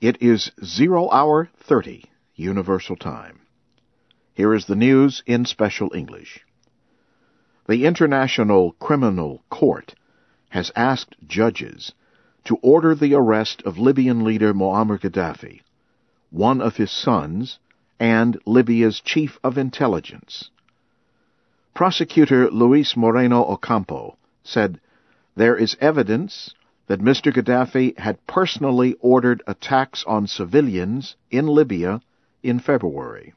It is zero hour thirty Universal Time. Here is the news in special English. The International Criminal Court has asked judges to order the arrest of Libyan leader Muammar Gaddafi, one of his sons, and Libya's chief of intelligence. Prosecutor Luis Moreno Ocampo said there is evidence that Mr. Gaddafi had personally ordered attacks on civilians in Libya in February.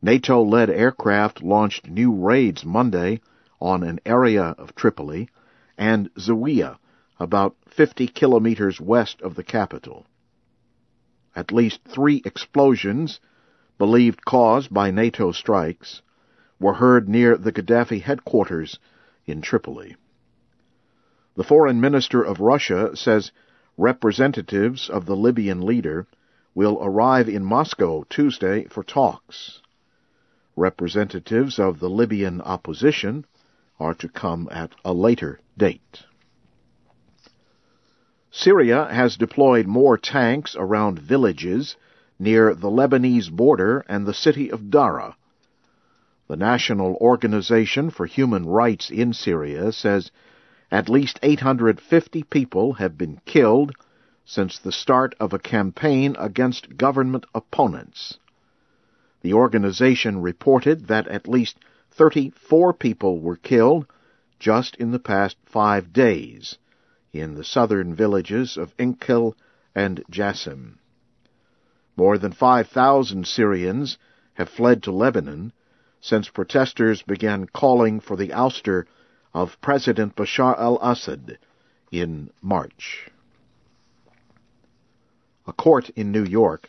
NATO led aircraft launched new raids Monday on an area of Tripoli and Zawiya, about 50 kilometers west of the capital. At least three explosions, believed caused by NATO strikes, were heard near the Gaddafi headquarters in Tripoli. The foreign minister of Russia says representatives of the Libyan leader will arrive in Moscow Tuesday for talks. Representatives of the Libyan opposition are to come at a later date. Syria has deployed more tanks around villages near the Lebanese border and the city of Dara. The National Organization for Human Rights in Syria says at least 850 people have been killed since the start of a campaign against government opponents. The organization reported that at least 34 people were killed just in the past five days in the southern villages of Inkil and Jassim. More than 5,000 Syrians have fled to Lebanon since protesters began calling for the ouster of President Bashar al-Assad in March. A court in New York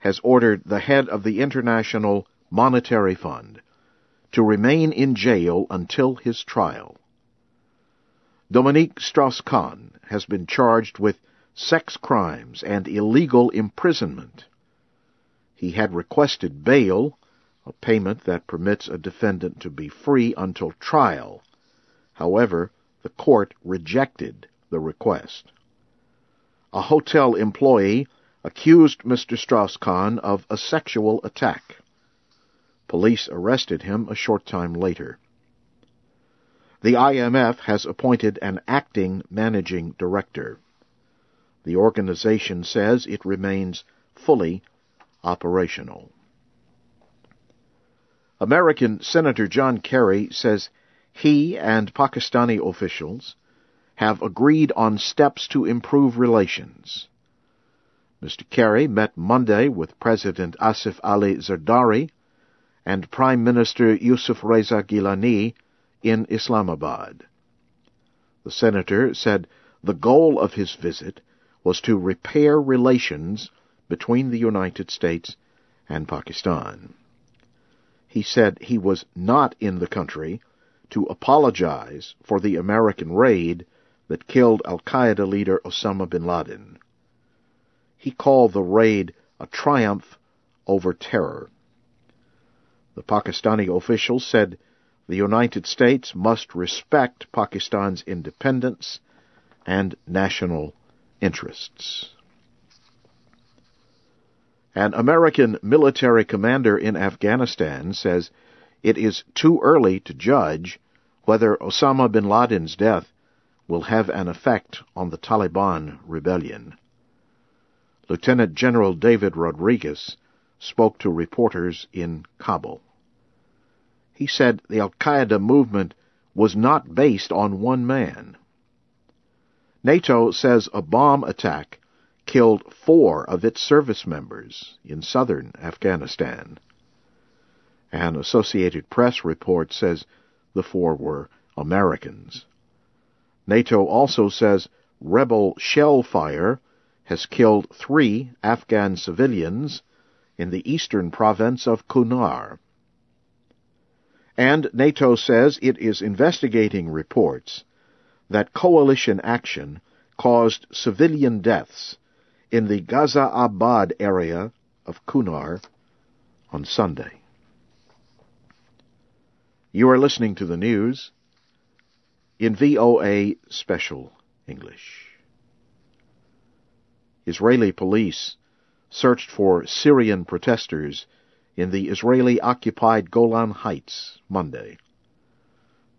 has ordered the head of the International Monetary Fund to remain in jail until his trial. Dominique Strauss-Kahn has been charged with sex crimes and illegal imprisonment. He had requested bail, a payment that permits a defendant to be free until trial. However, the court rejected the request. A hotel employee accused Mr. Strauss-Kahn of a sexual attack. Police arrested him a short time later. The IMF has appointed an acting managing director. The organization says it remains fully operational. American Senator John Kerry says he and Pakistani officials have agreed on steps to improve relations. Mr. Kerry met Monday with President Asif Ali Zardari and Prime Minister Yusuf Reza Gilani in Islamabad. The senator said the goal of his visit was to repair relations between the United States and Pakistan. He said he was not in the country to apologize for the American raid that killed Al Qaeda leader Osama bin Laden. He called the raid a triumph over terror. The Pakistani official said the United States must respect Pakistan's independence and national interests. An American military commander in Afghanistan says it is too early to judge whether Osama bin Laden's death will have an effect on the Taliban rebellion. Lieutenant General David Rodriguez spoke to reporters in Kabul. He said the Al Qaeda movement was not based on one man. NATO says a bomb attack killed four of its service members in southern Afghanistan. An Associated Press report says the four were Americans. NATO also says rebel shell fire has killed three Afghan civilians in the eastern province of Kunar. And NATO says it is investigating reports that coalition action caused civilian deaths in the Ghazi Abad area of Kunar on Sunday. You are listening to the news in VOA Special English. Israeli police searched for Syrian protesters in the Israeli occupied Golan Heights Monday.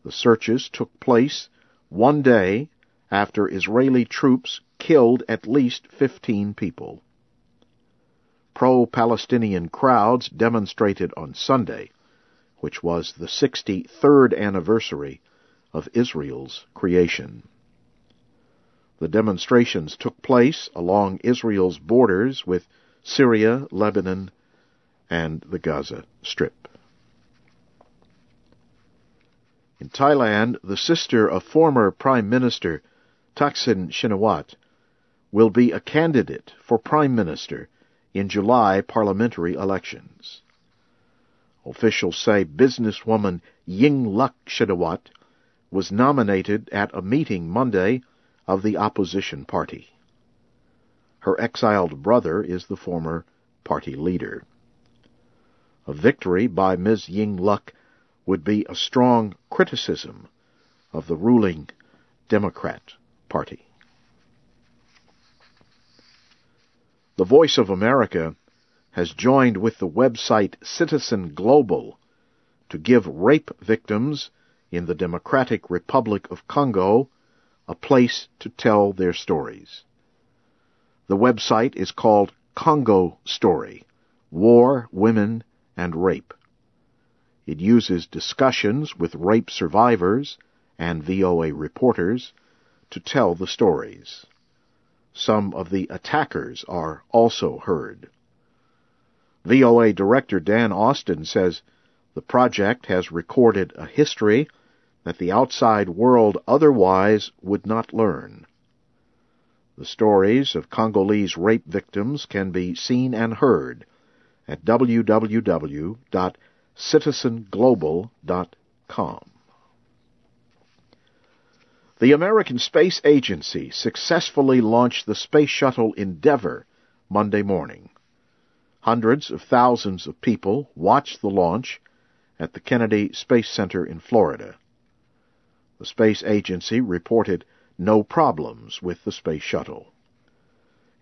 The searches took place one day after Israeli troops killed at least 15 people. Pro-Palestinian crowds demonstrated on Sunday, which was the 63rd anniversary of Israel's creation. The demonstrations took place along Israel's borders with Syria, Lebanon, and the Gaza Strip. In Thailand, the sister of former Prime Minister Thaksin Shinawatra will be a candidate for Prime Minister in July parliamentary elections. Officials say businesswoman Yingluck Shinawatra was nominated at a meeting Monday of the opposition party. Her exiled brother is the former party leader. A victory by Ms. Yingluck would be a strong criticism of the ruling Democrat Party. The Voice of America has joined with the website Citizen Global to give rape victims in the Democratic Republic of Congo a place to tell their stories. The website is called Congo Story War, Women, and Rape. It uses discussions with rape survivors and VOA reporters to tell the stories. Some of the attackers are also heard. VOA Director Dan Austin says the project has recorded a history that the outside world otherwise would not learn. The stories of Congolese rape victims can be seen and heard at www.citizenglobal.com. The American Space Agency successfully launched the Space Shuttle Endeavour Monday morning. Hundreds of thousands of people watched the launch at the Kennedy Space Center in Florida. The space agency reported no problems with the space shuttle.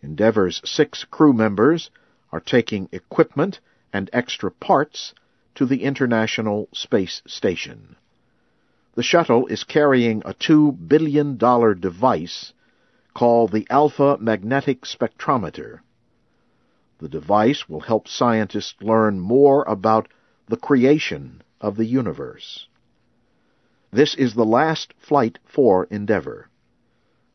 Endeavour's six crew members are taking equipment and extra parts to the International Space Station. The shuttle is carrying a $2 billion device called the Alpha Magnetic Spectrometer. The device will help scientists learn more about the creation of the universe. This is the last flight for Endeavour.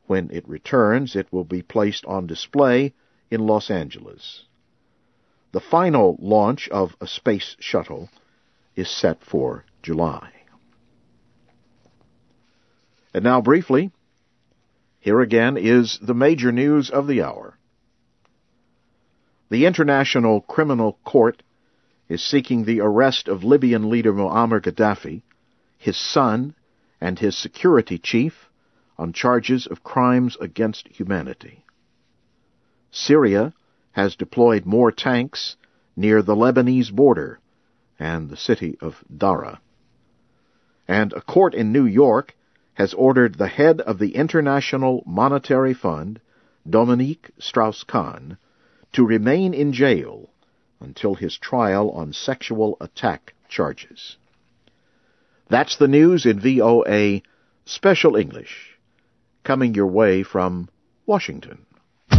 When it returns, it will be placed on display in Los Angeles. The final launch of a space shuttle is set for July. And now, briefly, here again is the major news of the hour. The International Criminal Court is seeking the arrest of Libyan leader Muammar Gaddafi, his son, and his security chief on charges of crimes against humanity. Syria has deployed more tanks near the Lebanese border and the city of Dara. And a court in New York has ordered the head of the International Monetary Fund, Dominique Strauss-Kahn, to remain in jail until his trial on sexual attack charges. That's the news in VOA Special English, coming your way from Washington.